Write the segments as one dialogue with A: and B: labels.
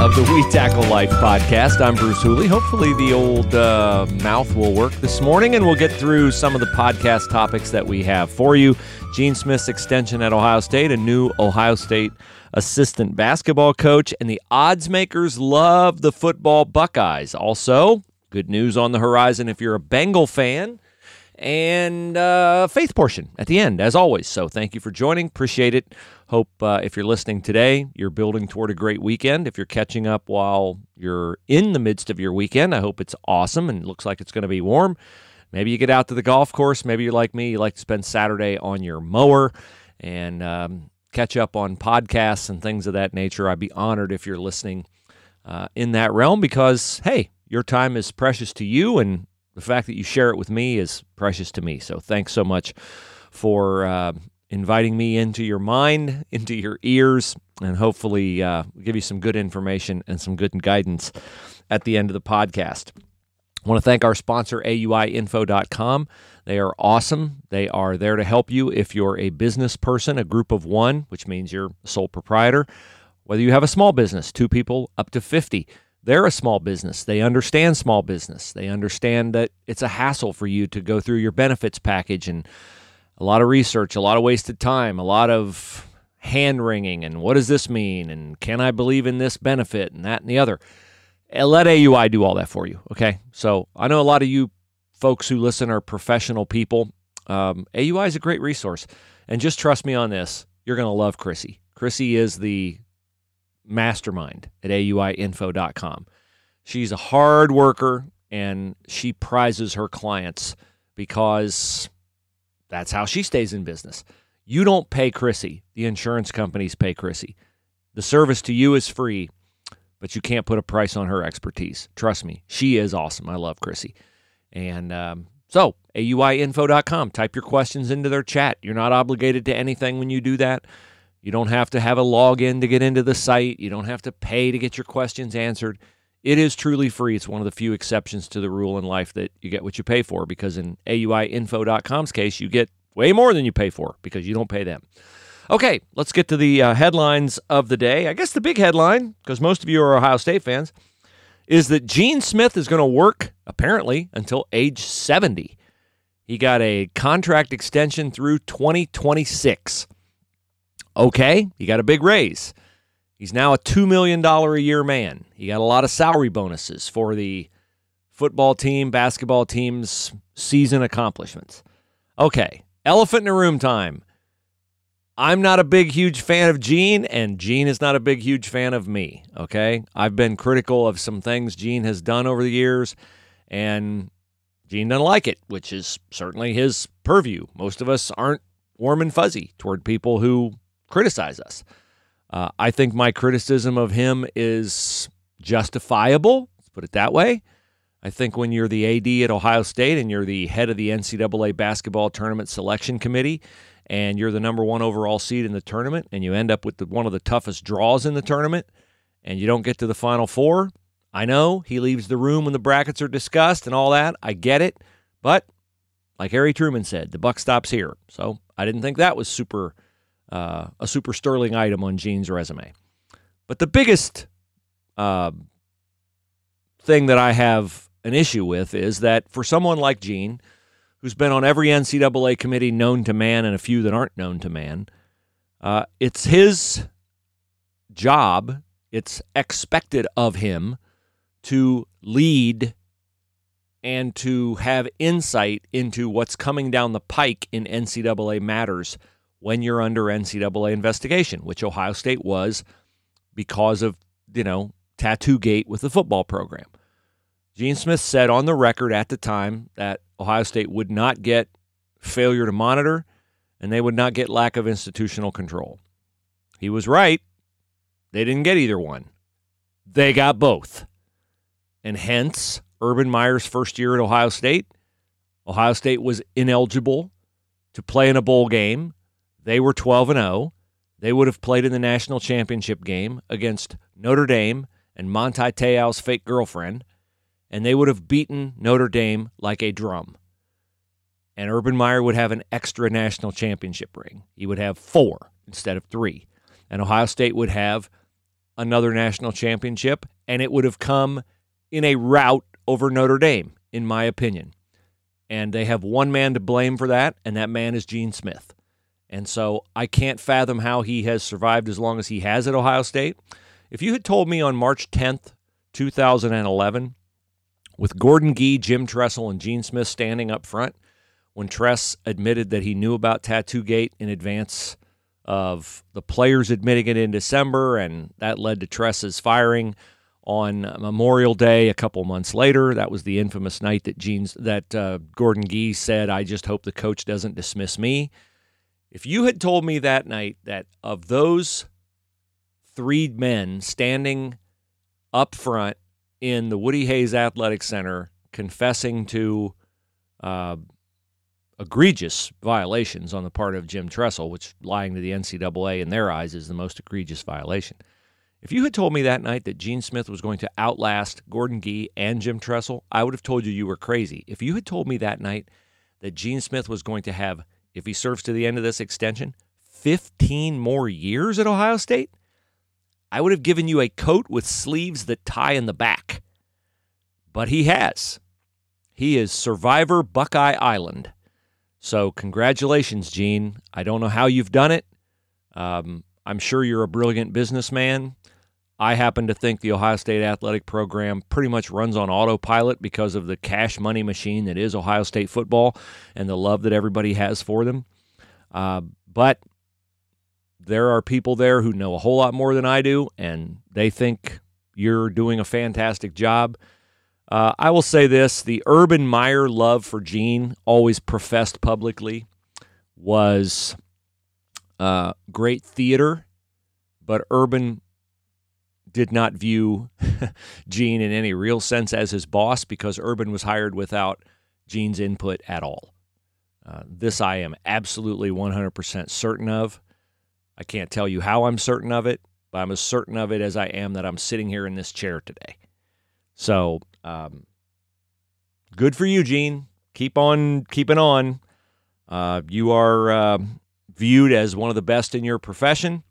A: of the We Tackle Life podcast. I'm Bruce Hooley. Hopefully, the old uh, mouth will work this morning, and we'll get through some of the podcast topics that we have for you. Gene Smith's extension at Ohio State, a new Ohio State assistant basketball coach, and the odds makers love the football Buckeyes. Also, good news on the horizon if you're a Bengal fan and uh, faith portion at the end, as always. So thank you for joining. Appreciate it. Hope uh, if you're listening today, you're building toward a great weekend. If you're catching up while you're in the midst of your weekend, I hope it's awesome and looks like it's going to be warm. Maybe you get out to the golf course. Maybe you're like me, you like to spend Saturday on your mower and um, catch up on podcasts and things of that nature. I'd be honored if you're listening uh, in that realm because, hey, your time is precious to you and the fact that you share it with me is precious to me. So thanks so much for uh, inviting me into your mind, into your ears, and hopefully uh, give you some good information and some good guidance at the end of the podcast. I want to thank our sponsor, AUIinfo.com. They are awesome. They are there to help you if you're a business person, a group of one, which means you're a sole proprietor, whether you have a small business, two people up to 50 they're a small business. They understand small business. They understand that it's a hassle for you to go through your benefits package and a lot of research, a lot of wasted time, a lot of hand wringing and what does this mean and can I believe in this benefit and that and the other. And let AUI do all that for you. Okay. So I know a lot of you folks who listen are professional people. Um, AUI is a great resource. And just trust me on this. You're going to love Chrissy. Chrissy is the mastermind at auiinfo.com. She's a hard worker and she prizes her clients because that's how she stays in business. You don't pay Chrissy, the insurance companies pay Chrissy. The service to you is free, but you can't put a price on her expertise. Trust me, she is awesome. I love Chrissy. And um, so, auiinfo.com, type your questions into their chat. You're not obligated to anything when you do that. You don't have to have a login to get into the site. You don't have to pay to get your questions answered. It is truly free. It's one of the few exceptions to the rule in life that you get what you pay for because in AUIinfo.com's case, you get way more than you pay for because you don't pay them. Okay, let's get to the uh, headlines of the day. I guess the big headline, because most of you are Ohio State fans, is that Gene Smith is going to work, apparently, until age 70. He got a contract extension through 2026. Okay, he got a big raise. He's now a $2 million a year man. He got a lot of salary bonuses for the football team, basketball team's season accomplishments. Okay, elephant in the room time. I'm not a big, huge fan of Gene, and Gene is not a big, huge fan of me. Okay. I've been critical of some things Gene has done over the years, and Gene doesn't like it, which is certainly his purview. Most of us aren't warm and fuzzy toward people who criticize us. Uh, I think my criticism of him is justifiable. Let's put it that way. I think when you're the AD at Ohio State and you're the head of the NCAA basketball tournament selection committee, and you're the number one overall seed in the tournament, and you end up with the, one of the toughest draws in the tournament, and you don't get to the final four, I know he leaves the room when the brackets are discussed and all that. I get it, but like Harry Truman said, the buck stops here. So I didn't think that was super uh, a super sterling item on Gene's resume. But the biggest uh, thing that I have an issue with is that for someone like Gene, who's been on every NCAA committee known to man and a few that aren't known to man, uh, it's his job, it's expected of him to lead and to have insight into what's coming down the pike in NCAA matters when you're under NCAA investigation, which Ohio State was because of, you know, tattoo gate with the football program. Gene Smith said on the record at the time that Ohio State would not get failure to monitor and they would not get lack of institutional control. He was right. They didn't get either one. They got both. And hence, Urban Meyer's first year at Ohio State, Ohio State was ineligible to play in a bowl game they were 12 and 0. They would have played in the national championship game against Notre Dame and Manti Te'o's fake girlfriend, and they would have beaten Notre Dame like a drum. And Urban Meyer would have an extra national championship ring. He would have four instead of three. And Ohio State would have another national championship, and it would have come in a rout over Notre Dame, in my opinion. And they have one man to blame for that, and that man is Gene Smith. And so I can't fathom how he has survived as long as he has at Ohio State. If you had told me on March 10th, 2011, with Gordon Gee, Jim Tressel, and Gene Smith standing up front, when Tress admitted that he knew about Tattoo Gate in advance of the players admitting it in December, and that led to Tress's firing on Memorial Day a couple months later. That was the infamous night that Gene's that uh, Gordon Gee said, "I just hope the coach doesn't dismiss me." If you had told me that night that of those three men standing up front in the Woody Hayes Athletic Center confessing to uh, egregious violations on the part of Jim Tressel, which lying to the NCAA in their eyes is the most egregious violation. If you had told me that night that Gene Smith was going to outlast Gordon Gee and Jim Tressel, I would have told you you were crazy. If you had told me that night that Gene Smith was going to have, if he serves to the end of this extension, 15 more years at Ohio State, I would have given you a coat with sleeves that tie in the back. But he has. He is Survivor Buckeye Island. So, congratulations, Gene. I don't know how you've done it. Um, I'm sure you're a brilliant businessman. I happen to think the Ohio State athletic program pretty much runs on autopilot because of the cash money machine that is Ohio State football and the love that everybody has for them. Uh, but there are people there who know a whole lot more than I do, and they think you're doing a fantastic job. Uh, I will say this the Urban Meyer love for Gene, always professed publicly, was uh, great theater, but Urban did not view Gene in any real sense as his boss because Urban was hired without Gene's input at all. Uh, this I am absolutely 100% certain of. I can't tell you how I'm certain of it, but I'm as certain of it as I am that I'm sitting here in this chair today. So, um, good for you, Gene. Keep on keeping on. Uh, you are uh, viewed as one of the best in your profession,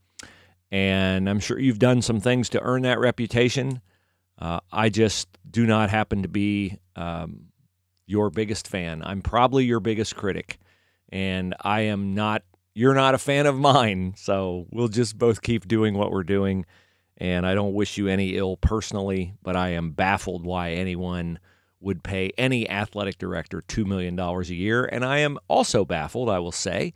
A: and I'm sure you've done some things to earn that reputation. Uh, I just do not happen to be um, your biggest fan. I'm probably your biggest critic, and I am not. You're not a fan of mine, so we'll just both keep doing what we're doing and I don't wish you any ill personally, but I am baffled why anyone would pay any athletic director $2 million a year. And I am also baffled, I will say,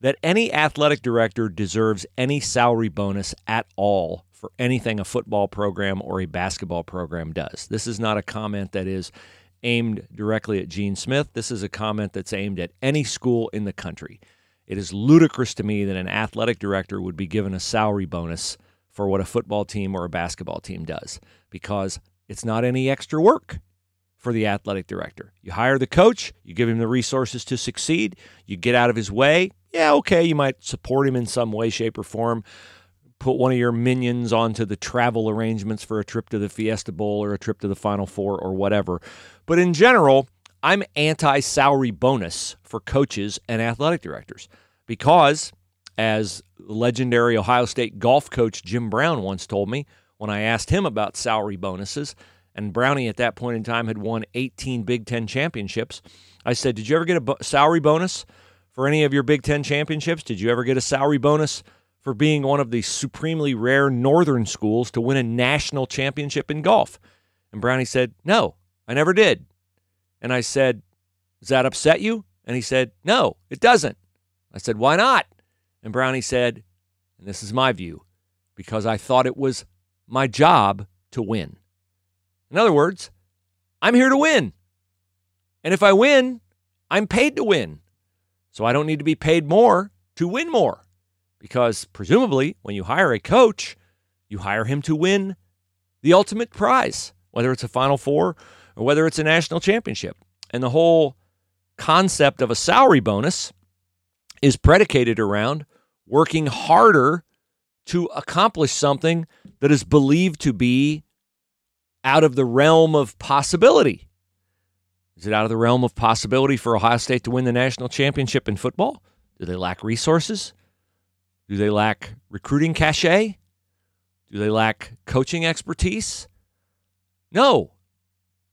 A: that any athletic director deserves any salary bonus at all for anything a football program or a basketball program does. This is not a comment that is aimed directly at Gene Smith. This is a comment that's aimed at any school in the country. It is ludicrous to me that an athletic director would be given a salary bonus for what a football team or a basketball team does because it's not any extra work for the athletic director. You hire the coach, you give him the resources to succeed, you get out of his way. Yeah, okay, you might support him in some way, shape, or form. Put one of your minions onto the travel arrangements for a trip to the Fiesta Bowl or a trip to the Final Four or whatever. But in general, I'm anti salary bonus for coaches and athletic directors because as legendary Ohio State golf coach Jim Brown once told me when I asked him about salary bonuses. And Brownie at that point in time had won 18 Big Ten championships. I said, Did you ever get a salary bonus for any of your Big Ten championships? Did you ever get a salary bonus for being one of the supremely rare northern schools to win a national championship in golf? And Brownie said, No, I never did. And I said, Does that upset you? And he said, No, it doesn't. I said, Why not? And Brownie said, and this is my view, because I thought it was my job to win. In other words, I'm here to win. And if I win, I'm paid to win. So I don't need to be paid more to win more. Because presumably, when you hire a coach, you hire him to win the ultimate prize, whether it's a Final Four or whether it's a national championship. And the whole concept of a salary bonus is predicated around working harder to accomplish something that is believed to be out of the realm of possibility. Is it out of the realm of possibility for Ohio State to win the national championship in football? Do they lack resources? Do they lack recruiting cachet? Do they lack coaching expertise? No.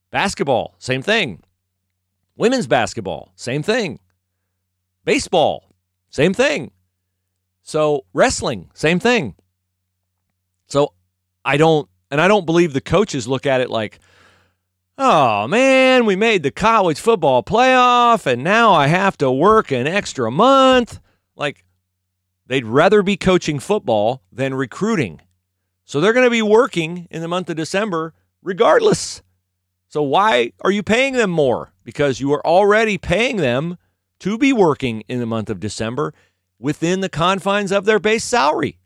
A: Basketball, same thing. Women's basketball, same thing. Baseball, same thing. So, wrestling, same thing. So, I don't, and I don't believe the coaches look at it like, oh man, we made the college football playoff and now I have to work an extra month. Like, they'd rather be coaching football than recruiting. So, they're going to be working in the month of December regardless. So, why are you paying them more? Because you are already paying them to be working in the month of December within the confines of their base salary.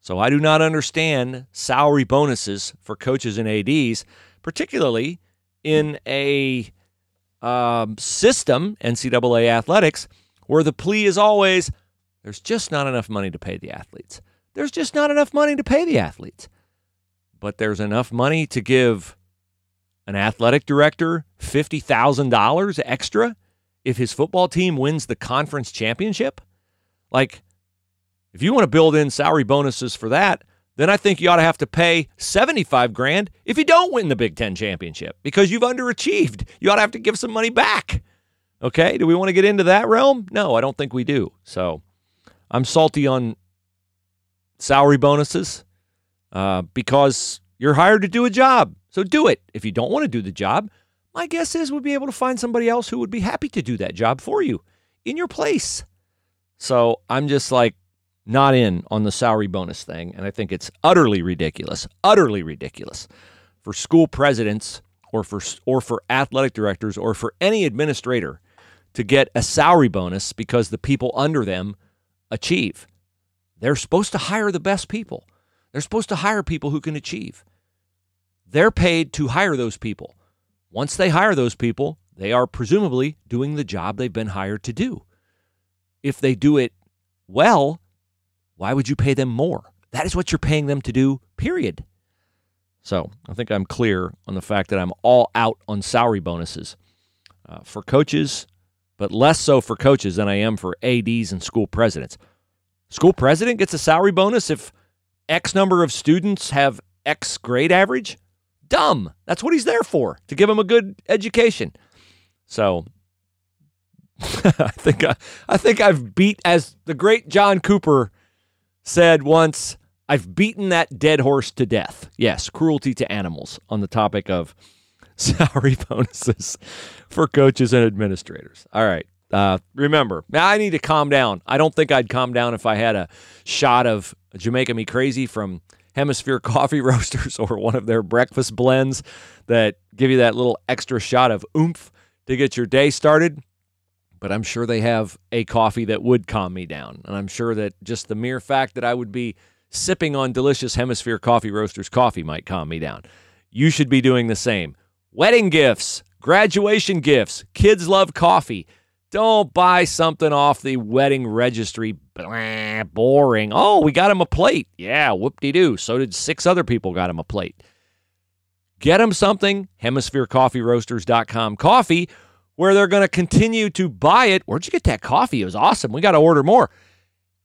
A: So I do not understand salary bonuses for coaches and ADs, particularly in a um, system, NCAA athletics, where the plea is always there's just not enough money to pay the athletes. There's just not enough money to pay the athletes. But there's enough money to give an athletic director $50,000 extra if his football team wins the conference championship? Like, if you want to build in salary bonuses for that, then I think you ought to have to pay 75 grand if you don't win the Big 10 championship because you've underachieved. You ought to have to give some money back. Okay? Do we want to get into that realm? No, I don't think we do. So, I'm salty on salary bonuses uh, because you're hired to do a job. So do it. If you don't want to do the job, my guess is we'll be able to find somebody else who would be happy to do that job for you in your place. So I'm just like not in on the salary bonus thing. And I think it's utterly ridiculous, utterly ridiculous for school presidents or for, or for athletic directors or for any administrator to get a salary bonus because the people under them achieve. They're supposed to hire the best people. They're supposed to hire people who can achieve. They're paid to hire those people. Once they hire those people, they are presumably doing the job they've been hired to do. If they do it well, why would you pay them more? That is what you're paying them to do, period. So I think I'm clear on the fact that I'm all out on salary bonuses uh, for coaches, but less so for coaches than I am for ADs and school presidents. School president gets a salary bonus if X number of students have X grade average dumb. That's what he's there for, to give him a good education. So I think I, I think I've beat as the great John Cooper said once, I've beaten that dead horse to death. Yes, cruelty to animals on the topic of salary bonuses for coaches and administrators. All right. Uh, remember, now I need to calm down. I don't think I'd calm down if I had a shot of Jamaica Me Crazy from Hemisphere Coffee Roasters or one of their breakfast blends that give you that little extra shot of oomph to get your day started. But I'm sure they have a coffee that would calm me down. And I'm sure that just the mere fact that I would be sipping on delicious Hemisphere Coffee Roasters coffee might calm me down. You should be doing the same. Wedding gifts, graduation gifts, kids love coffee. Don't buy something off the wedding registry. Blah, boring. Oh, we got him a plate. Yeah, whoop de doo. So did six other people got him a plate. Get him something, hemispherecoffeeroasters.com coffee, where they're going to continue to buy it. Where'd you get that coffee? It was awesome. We got to order more.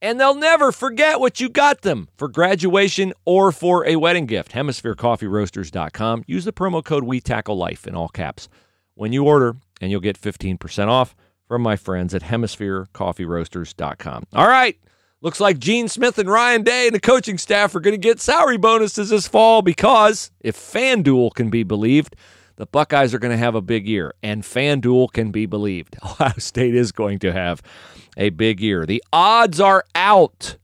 A: And they'll never forget what you got them for graduation or for a wedding gift. Hemispherecoffeeroasters.com. Use the promo code We Tackle Life in all caps when you order, and you'll get 15% off from my friends at hemispherecoffeeroasters.com. All right. Looks like Gene Smith and Ryan Day and the coaching staff are going to get salary bonuses this fall because if FanDuel can be believed, the Buckeyes are going to have a big year, and FanDuel can be believed. Ohio State is going to have a big year. The odds are out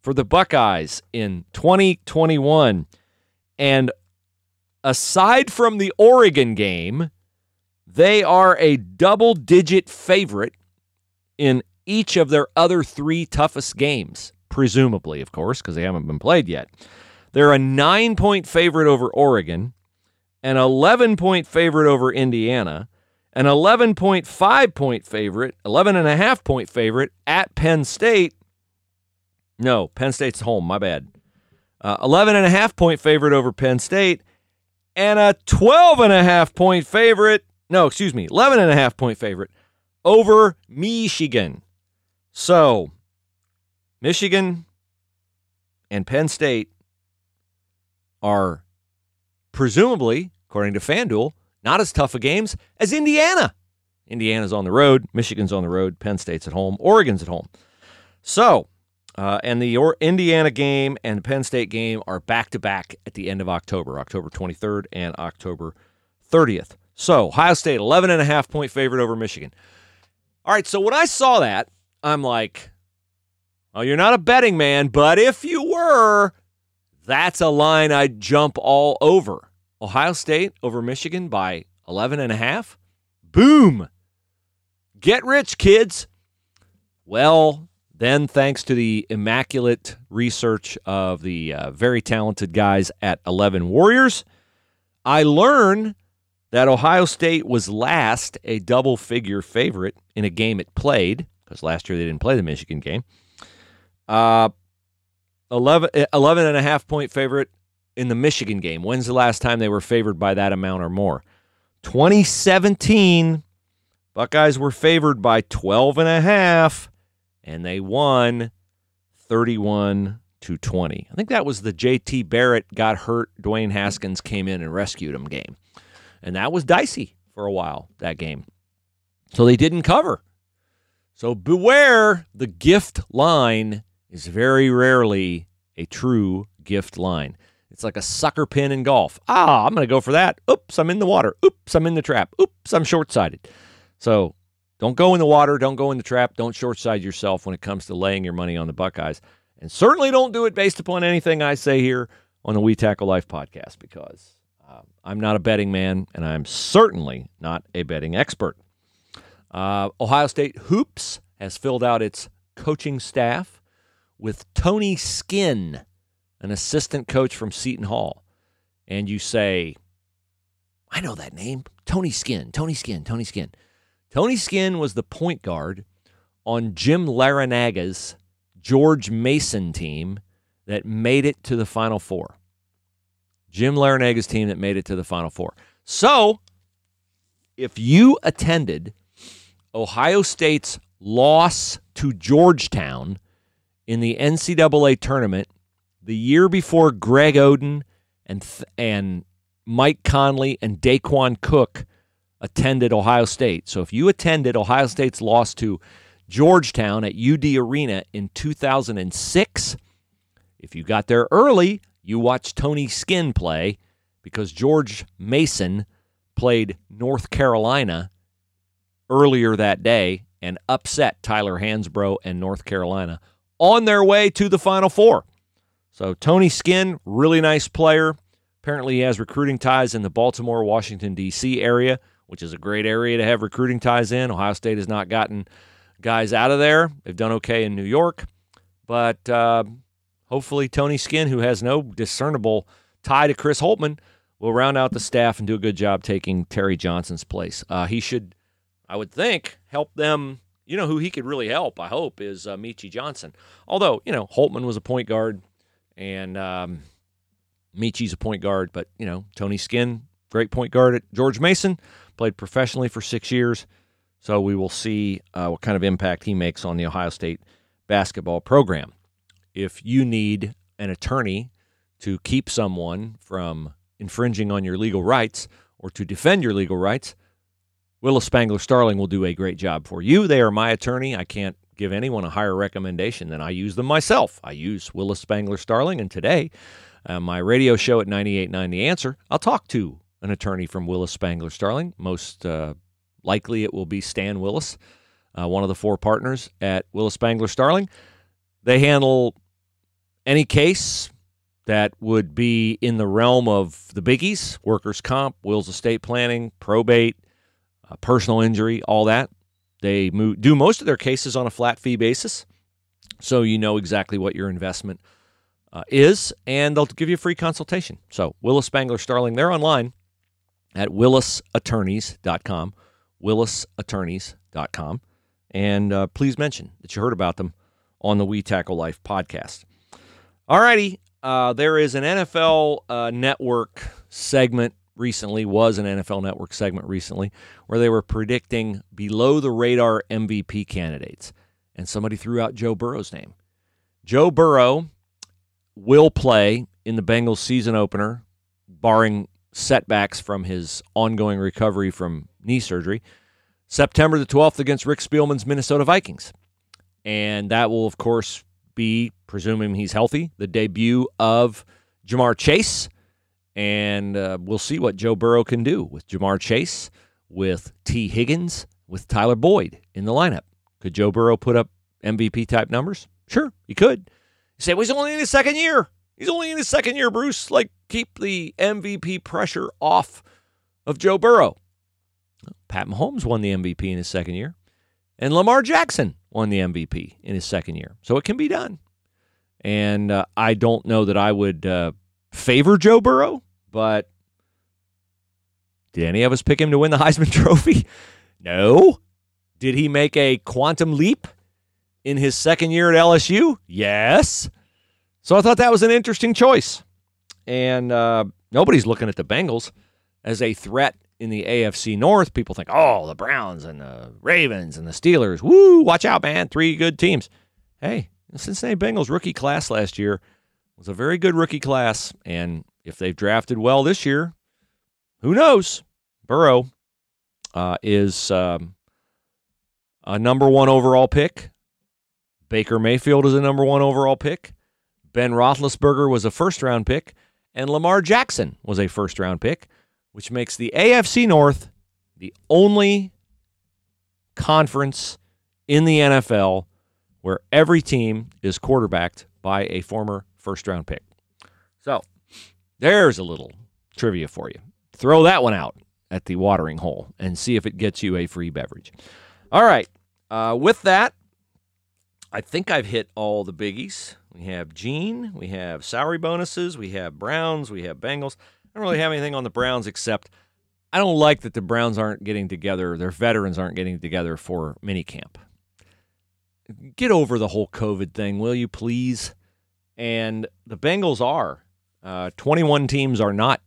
A: for the Buckeyes in 2021. And aside from the Oregon game, they are a double digit favorite in each of their other three toughest games, presumably, of course, because they haven't been played yet. They're a nine point favorite over Oregon, an 11 point favorite over Indiana, an 11.5 point favorite, 11 and a half point favorite at Penn State. No, Penn State's home, my bad. Uh, 11 and a half point favorite over Penn State, and a 12 and a half point favorite no, excuse me, 11 and a half point favorite over Michigan. So, Michigan and Penn State are presumably, according to FanDuel, not as tough of games as Indiana. Indiana's on the road, Michigan's on the road, Penn State's at home, Oregon's at home. So, uh, and the or- Indiana game and the Penn State game are back to back at the end of October, October 23rd and October 30th. So, Ohio State, 11 and a half point favorite over Michigan. All right, so when I saw that, I'm like, oh, you're not a betting man, but if you were, that's a line I'd jump all over. Ohio State over Michigan by 11 and a half. Boom. Get rich, kids. Well, then, thanks to the immaculate research of the uh, very talented guys at 11 Warriors, I learn that Ohio State was last a double figure favorite in a game it played, because last year they didn't play the Michigan game. Uh, 11, 11 and a half point favorite in the Michigan game. When's the last time they were favored by that amount or more? 2017, Buckeyes were favored by 12 and a half, and they won 31 to 20. I think that was the JT Barrett got hurt, Dwayne Haskins came in and rescued him game. And that was dicey for a while, that game. So they didn't cover. So beware, the gift line is very rarely a true gift line. It's like a sucker pin in golf. Ah, I'm going to go for that. Oops, I'm in the water. Oops, I'm in the trap. Oops, I'm short sighted. So don't go in the water. Don't go in the trap. Don't short side yourself when it comes to laying your money on the Buckeyes. And certainly don't do it based upon anything I say here on the We Tackle Life podcast because uh, I'm not a betting man and I'm certainly not a betting expert. Uh, Ohio State Hoops has filled out its coaching staff with Tony Skinn, an assistant coach from Seton Hall. And you say, I know that name. Tony Skinn, Tony Skinn, Tony Skinn. Tony Skinn was the point guard on Jim Larranaga's George Mason team that made it to the Final Four. Jim Larranaga's team that made it to the Final Four. So, if you attended Ohio State's loss to Georgetown in the NCAA tournament the year before Greg Oden and and Mike Conley and Daequan Cook attended Ohio State. So if you attended Ohio State's loss to Georgetown at UD Arena in 2006, if you got there early, you watched Tony Skinn play because George Mason played North Carolina earlier that day and upset Tyler Hansbrough and North Carolina on their way to the Final Four. So Tony Skinn, really nice player. Apparently, he has recruiting ties in the Baltimore, Washington, D.C. area, which is a great area to have recruiting ties in. Ohio State has not gotten guys out of there. They've done okay in New York. But uh, hopefully, Tony Skinn, who has no discernible tie to Chris Holtmann, will round out the staff and do a good job taking Terry Johnson's place. Uh, he should, I would think, help them you know who he could really help, I hope, is uh, Meechie Johnson. Although, you know, Holtmann was a point guard and um, Meechie's a point guard, but, you know, Tony Skinn, great point guard at George Mason, played professionally for six years. So we will see uh, what kind of impact he makes on the Ohio State basketball program. If you need an attorney to keep someone from infringing on your legal rights or to defend your legal rights, Willis Spangler Starling will do a great job for you. They are my attorney. I can't give anyone a higher recommendation than I use them myself. I use Willis Spangler Starling, and today, uh, my radio show at 98.9 The Answer, I'll talk to an attorney from Willis Spangler Starling. Most uh, likely it will be Stan Willis, uh, one of the four partners at Willis Spangler Starling. They handle any case that would be in the realm of the biggies workers' comp, wills estate planning, probate, uh, personal injury, all that. They move, do most of their cases on a flat fee basis, so you know exactly what your investment uh, is, and they'll give you a free consultation. So Willis Spangler Starling, they're online at willisattorneys.com, willisattorneys.com, and uh, please mention that you heard about them on the We Tackle Life podcast. All righty, uh, there is an NFL uh, Network segment recently, was an NFL Network segment recently, where they were predicting below the radar MVP candidates. And somebody threw out Joe Burrow's name. Joe Burrow will play in the Bengals season opener barring setbacks from his ongoing recovery from knee surgery. September the 12th against Rick Spielman's Minnesota Vikings. And that will, of course, be, presuming he's healthy, the debut of Ja'Marr Chase. And uh, we'll see what Joe Burrow can do with Ja'Marr Chase, with Tee Higgins, with Tyler Boyd in the lineup. Could Joe Burrow put up MVP type numbers? Sure, he could. You say, well, he's only in his second year. He's only in his second year, Bruce. Like, keep the MVP pressure off of Joe Burrow. Pat Mahomes won the MVP in his second year, and Lamar Jackson won the MVP in his second year. So it can be done. And uh, I don't know that I would uh, favor Joe Burrow, but did any of us pick him to win the Heisman Trophy? No. Did he make a quantum leap in his second year at LSU? Yes. So I thought that was an interesting choice. And uh, nobody's looking at the Bengals as a threat in the AFC North. People think, oh, the Browns and the Ravens and the Steelers. Woo, watch out, man. Three good teams. Hey, the Cincinnati Bengals rookie class last year was a very good rookie class. And if they've drafted well this year, who knows? Burrow uh, is um, a number one overall pick. Baker Mayfield is a number one overall pick. Ben Roethlisberger was a first round pick. And Lamar Jackson was a first round pick which makes the AFC North the only conference in the NFL where every team is quarterbacked by a former first round pick. So there's a little trivia for you. Throw that one out at the watering hole and see if it gets you a free beverage. All right. Uh, with that, I think I've hit all the biggies. We have Gene, we have salary bonuses, we have Browns, we have Bengals. I don't really have anything on the Browns except I don't like that the Browns aren't getting together, their veterans aren't getting together for minicamp. Get over the whole COVID thing, will you please? And the Bengals are. Uh, 21 teams are not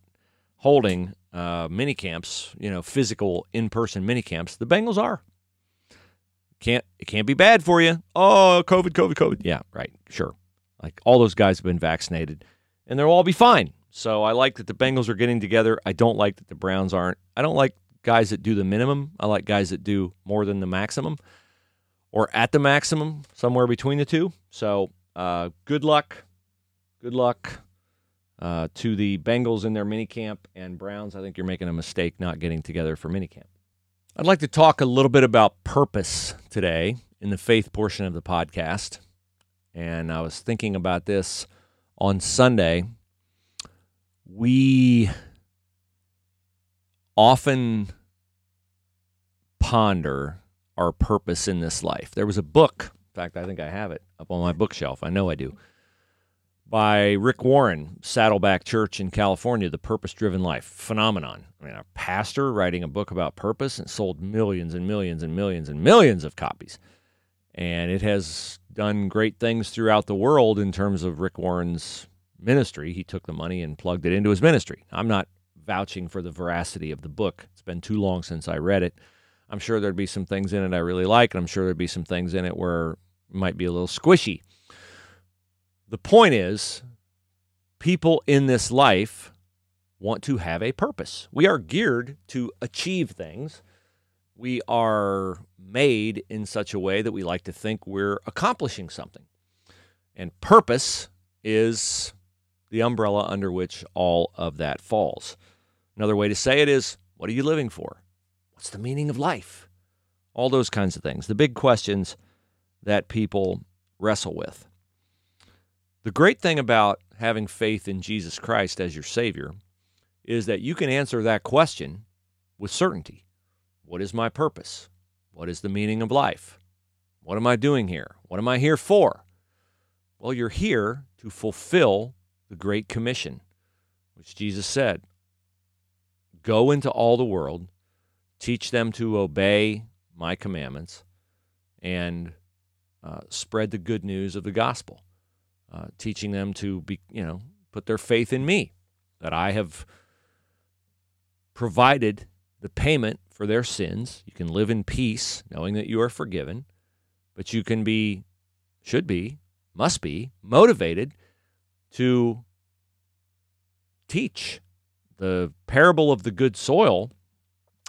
A: holding uh, minicamps, you know, physical in-person mini camps. The Bengals are. Can't it can't be bad for you. Oh, COVID, COVID, COVID. Yeah, right. Sure. Like all those guys have been vaccinated, and they'll all be fine. So I like that the Bengals are getting together. I don't like that the Browns aren't. I don't like guys that do the minimum. I like guys that do more than the maximum or at the maximum, somewhere between the two. So uh, good luck. Good luck uh, to the Bengals in their minicamp and Browns. I think you're making a mistake not getting together for minicamp. I'd like to talk a little bit about purpose today in the faith portion of the podcast. And I was thinking about this on Sunday we often ponder our purpose in this life. There was a book, in fact, I think I have it up on my bookshelf. I know I do. By Rick Warren, Saddleback Church in California, The Purpose Driven Life. Phenomenon. I mean, a pastor writing a book about purpose and sold millions and millions and millions and millions of copies. And it has done great things throughout the world in terms of Rick Warren's ministry. He took the money and plugged it into his ministry. I'm not vouching for the veracity of the book. It's been too long since I read it. I'm sure there'd be some things in it I really like, and I'm sure there'd be some things in it where it might be a little squishy. The point is, people in this life want to have a purpose. We are geared to achieve things. We are made in such a way that we like to think we're accomplishing something. And purpose is the umbrella under which all of that falls. Another way to say it is what are you living for? What's the meaning of life? All those kinds of things. The big questions that people wrestle with. The great thing about having faith in Jesus Christ as your Savior is that you can answer that question with certainty. What is my purpose? What is the meaning of life? What am I doing here? What am I here for? Well, you're here to fulfill the Great Commission, which Jesus said Go into all the world, teach them to obey my commandments, and uh, spread the good news of the gospel, uh, teaching them to be, you know, put their faith in me, that I have provided the payment for their sins. You can live in peace, knowing that you are forgiven, but you can be, should be, must be motivated to teach the parable of the good soil,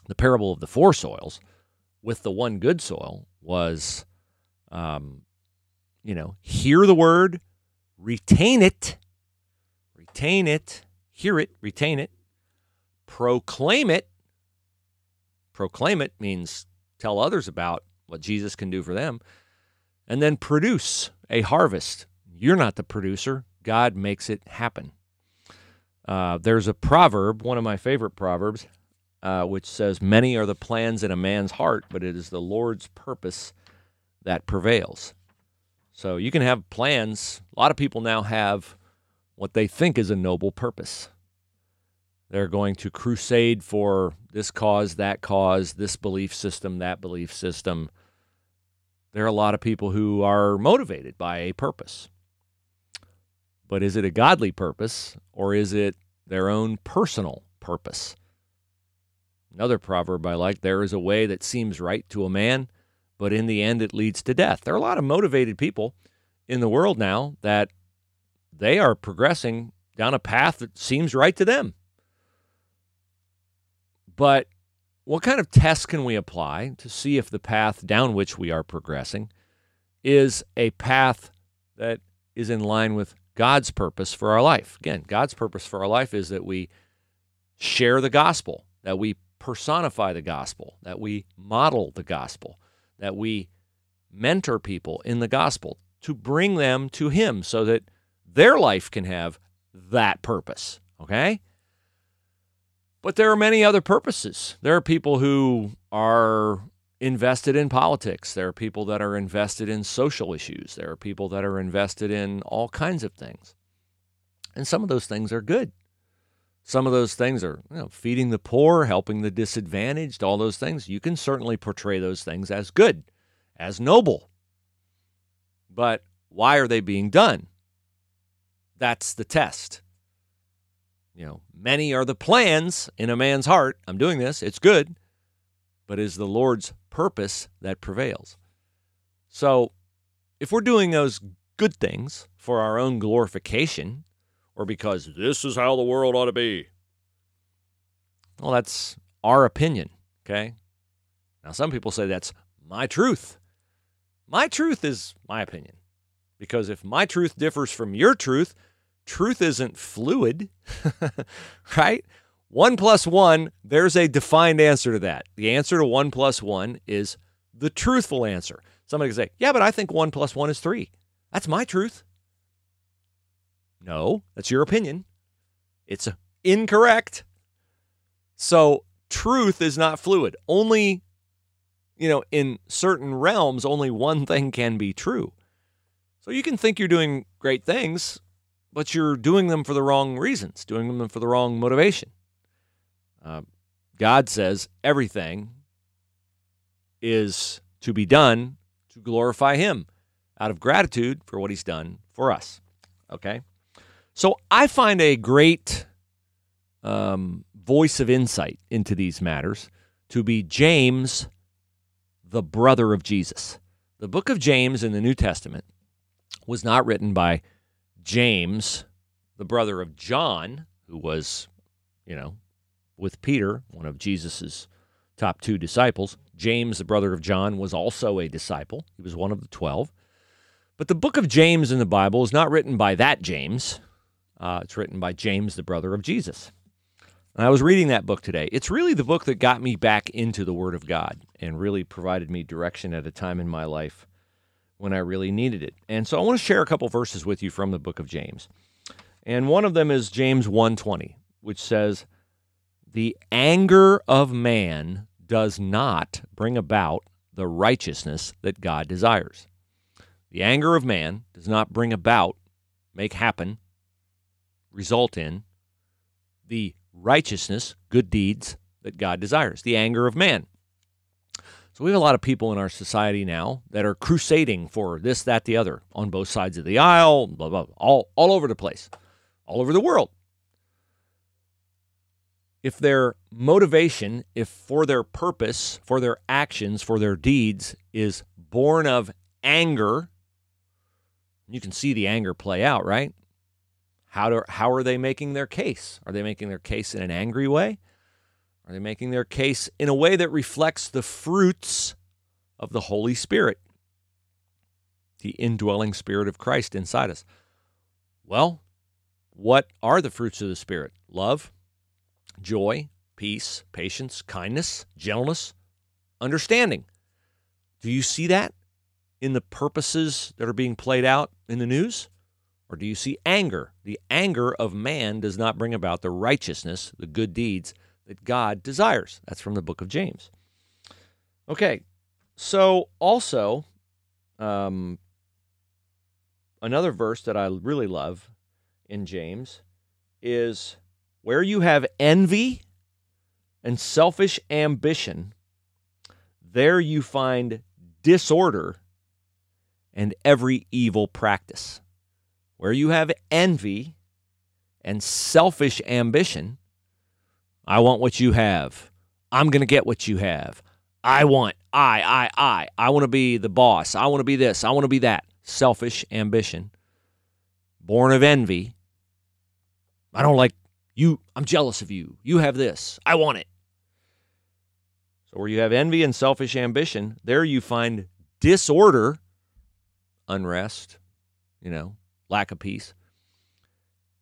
A: the parable of the four soils, with the one good soil was, um, you know, hear the word, retain it, retain it, hear it, retain it, proclaim it. Proclaim it means tell others about what Jesus can do for them, and then produce a harvest. You're not the producer, God makes it happen. Uh, there's a proverb, one of my favorite proverbs, uh, which says, Many are the plans in a man's heart, but it is the Lord's purpose that prevails. So you can have plans. A lot of people now have what they think is a noble purpose. They're going to crusade for this cause, that cause, this belief system, that belief system. There are a lot of people who are motivated by a purpose. But is it a godly purpose or is it their own personal purpose? Another proverb I like there is a way that seems right to a man, but in the end it leads to death. There are a lot of motivated people in the world now that they are progressing down a path that seems right to them. But what kind of tests can we apply to see if the path down which we are progressing is a path that is in line with God's purpose for our life? Again, God's purpose for our life is that we share the gospel, that we personify the gospel, that we model the gospel, that we mentor people in the gospel to bring them to Him so that their life can have that purpose. Okay? But there are many other purposes. There are people who are invested in politics. There are people that are invested in social issues. There are people that are invested in all kinds of things. And some of those things are good. Some of those things are you know, feeding the poor, helping the disadvantaged, all those things. You can certainly portray those things as good, as noble. But why are they being done? That's the test. You know, many are the plans in a man's heart. I'm doing this, it's good, but is the Lord's purpose that prevails. So, if we're doing those good things for our own glorification, or because this is how the world ought to be, well, that's our opinion, okay? Now, some people say that's my truth. My truth is my opinion. Because if my truth differs from your truth, truth isn't fluid, right? One plus one, there's a defined answer to that. The answer to one plus one is the truthful answer. Somebody can say, yeah, but I think one plus one is three. That's my truth. No, that's your opinion. It's incorrect. So truth is not fluid. Only, you know, in certain realms, only one thing can be true. So you can think you're doing great things, but you're doing them for the wrong reasons, doing them for the wrong motivation. Uh, God says everything is to be done to glorify Him out of gratitude for what He's done for us. Okay? So I find a great um, voice of insight into these matters to be James, the brother of Jesus. The book of James in the New Testament was not written by James, the brother of John, who was, you know, with Peter, one of Jesus's top two disciples. James, the brother of John, was also a disciple. He was one of the 12. But the book of James in the Bible is not written by that James. Uh, it's written by James, the brother of Jesus. And I was reading that book today. It's really the book that got me back into the Word of God and really provided me direction at a time in my life when I really needed it. And so I want to share a couple verses with you from the book of James. And one of them is James 1:20, which says, "The anger of man does not bring about the righteousness that God desires." The anger of man does not bring about, make happen, result in the righteousness, good deeds that God desires. The anger of man. So we have a lot of people in our society now that are crusading for this, that, the other on both sides of the aisle, blah, blah, blah, all, all over the place, all over the world. If their motivation, if for their purpose, for their actions, for their deeds is born of anger, you can see the anger play out, right? How, do, how are they making their case? Are they making their case in an angry way? Are they making their case in a way that reflects the fruits of the Holy Spirit, the indwelling Spirit of Christ inside us? Well, what are the fruits of the Spirit? Love, joy, peace, patience, kindness, gentleness, understanding. Do you see that in the purposes that are being played out in the news? Or do you see anger? The anger of man does not bring about the righteousness, the good deeds that God desires. That's from the book of James. Okay, so also, um, another verse that I really love in James is where you have envy and selfish ambition, there you find disorder and every evil practice. Where you have envy and selfish ambition, I want what you have. I'm going to get what you have. I want, I, I, I. I want to be the boss. I want to be this. I want to be that. Selfish ambition, born of envy. I don't like you. I'm jealous of you. You have this. I want it. So, where you have envy and selfish ambition, there you find disorder, unrest, you know, lack of peace,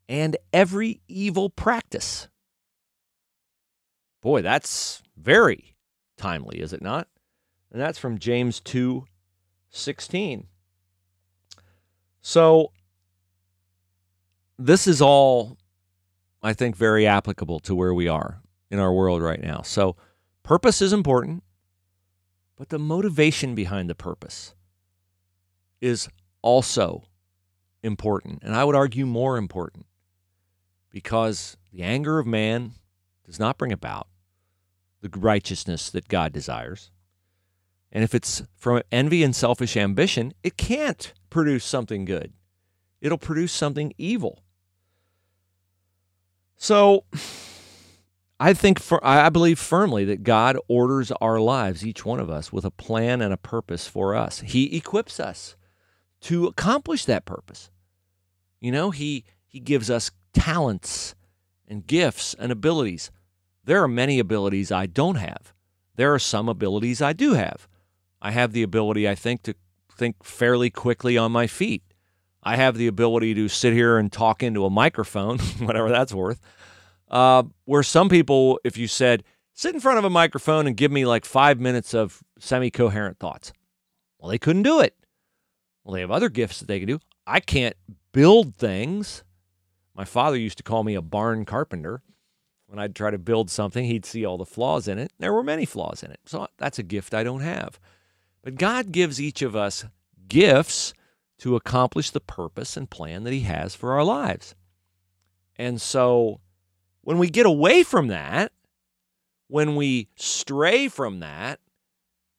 A: and every evil practice. Boy, that's very timely, is it not? And that's from James 2 16. So, this is all, I think, very applicable to where we are in our world right now. So, purpose is important, but the motivation behind the purpose is also important. And I would argue more important because the anger of man does not bring about the righteousness that God desires. And if it's from envy and selfish ambition, it can't produce something good. It'll produce something evil. So I think for I believe firmly that God orders our lives, each one of us, with a plan and a purpose for us. He equips us to accomplish that purpose. You know, he he gives us talents and gifts and abilities. There are many abilities I don't have. There are some abilities I do have. I have the ability, I think, to think fairly quickly on my feet. I have the ability to sit here and talk into a microphone, whatever that's worth. Uh, where some people, if you said, sit in front of a microphone and give me like five minutes of semi coherent thoughts, well, they couldn't do it. Well, they have other gifts that they can do. I can't build things. My father used to call me a barn carpenter. When I'd try to build something, he'd see all the flaws in it. There were many flaws in it. So that's a gift I don't have. But God gives each of us gifts to accomplish the purpose and plan that He has for our lives. And so when we get away from that, when we stray from that,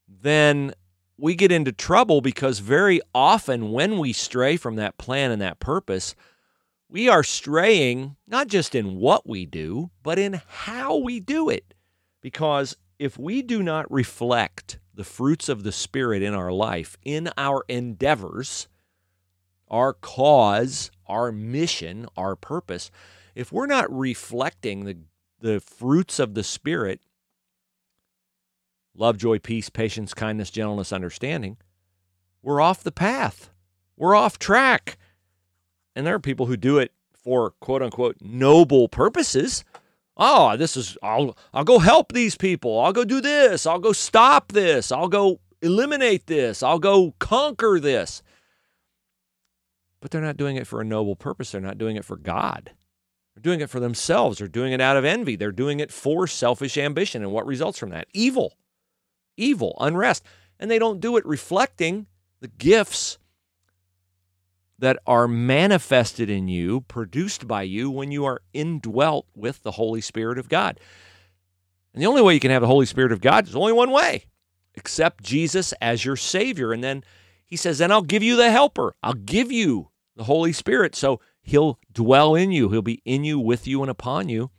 A: then we get into trouble because very often when we stray from that plan and that purpose, we are straying not just in what we do, but in how we do it. Because if we do not reflect the fruits of the Spirit in our life, in our endeavors, our cause, our mission, our purpose, if we're not reflecting the, the fruits of the Spirit love, joy, peace, patience, kindness, gentleness, understanding we're off the path. We're off track. And there are people who do it for quote unquote noble purposes. Oh, this is I'll I'll go help these people. I'll go do this. I'll go stop this. I'll go eliminate this. I'll go conquer this. But they're not doing it for a noble purpose. They're not doing it for God. They're doing it for themselves. They're doing it out of envy. They're doing it for selfish ambition. And what results from that? Evil. Evil, unrest. And they don't do it reflecting the gifts that are manifested in you, produced by you when you are indwelt with the Holy Spirit of God. And the only way you can have the Holy Spirit of God is only one way accept Jesus as your Savior. And then he says, Then I'll give you the helper. I'll give you the Holy Spirit. So he'll dwell in you, he'll be in you, with you, and upon you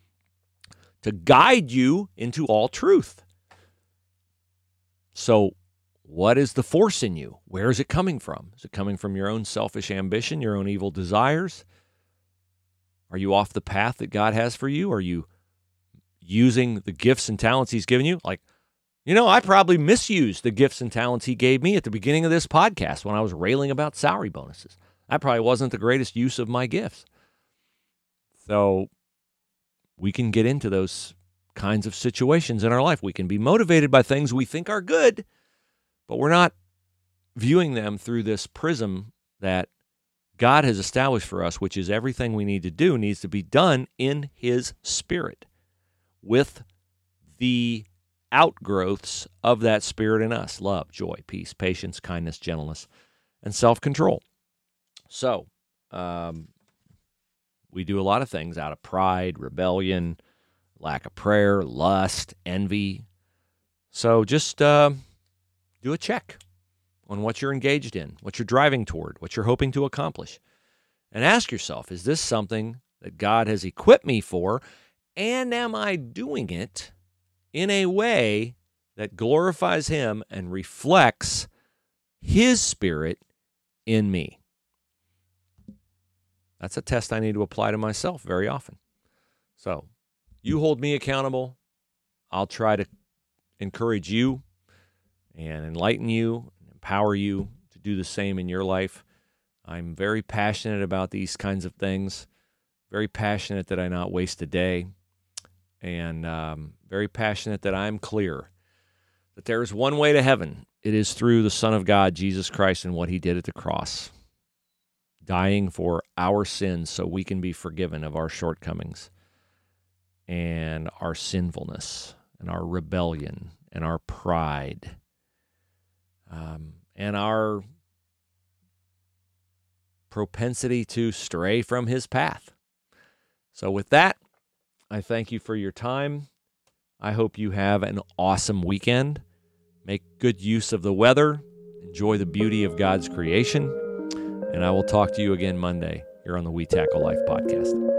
A: to guide you into all truth. So what is the force in you? Where is it coming from? Is it coming from your own selfish ambition, your own evil desires? Are you off the path that God has for you? Are you using the gifts and talents He's given you? Like, you know, I probably misused the gifts and talents He gave me at the beginning of this podcast when I was railing about salary bonuses. That probably wasn't the greatest use of my gifts. So we can get into those kinds of situations in our life. We can be motivated by things we think are good, but we're not viewing them through this prism that God has established for us, which is everything we need to do needs to be done in His Spirit with the outgrowths of that Spirit in us love, joy, peace, patience, kindness, gentleness, and self control. So, um, we do a lot of things out of pride, rebellion, lack of prayer, lust, envy. So just uh, do a check on what you're engaged in, what you're driving toward, what you're hoping to accomplish. And ask yourself is this something that God has equipped me for? And am I doing it in a way that glorifies Him and reflects His Spirit in me? That's a test I need to apply to myself very often. So you hold me accountable. I'll try to encourage you and enlighten you, and empower you to do the same in your life. I'm very passionate about these kinds of things, very passionate that I not waste a day, and um, very passionate that I'm clear that there is one way to heaven. It is through the Son of God, Jesus Christ, and what he did at the cross dying for our sins so we can be forgiven of our shortcomings and our sinfulness and our rebellion and our pride um, and our propensity to stray from his path. So, with that, I thank you for your time. I hope you have an awesome weekend. Make good use of the weather. Enjoy the beauty of God's creation. And I will talk to you again Monday here on the We Tackle Life podcast.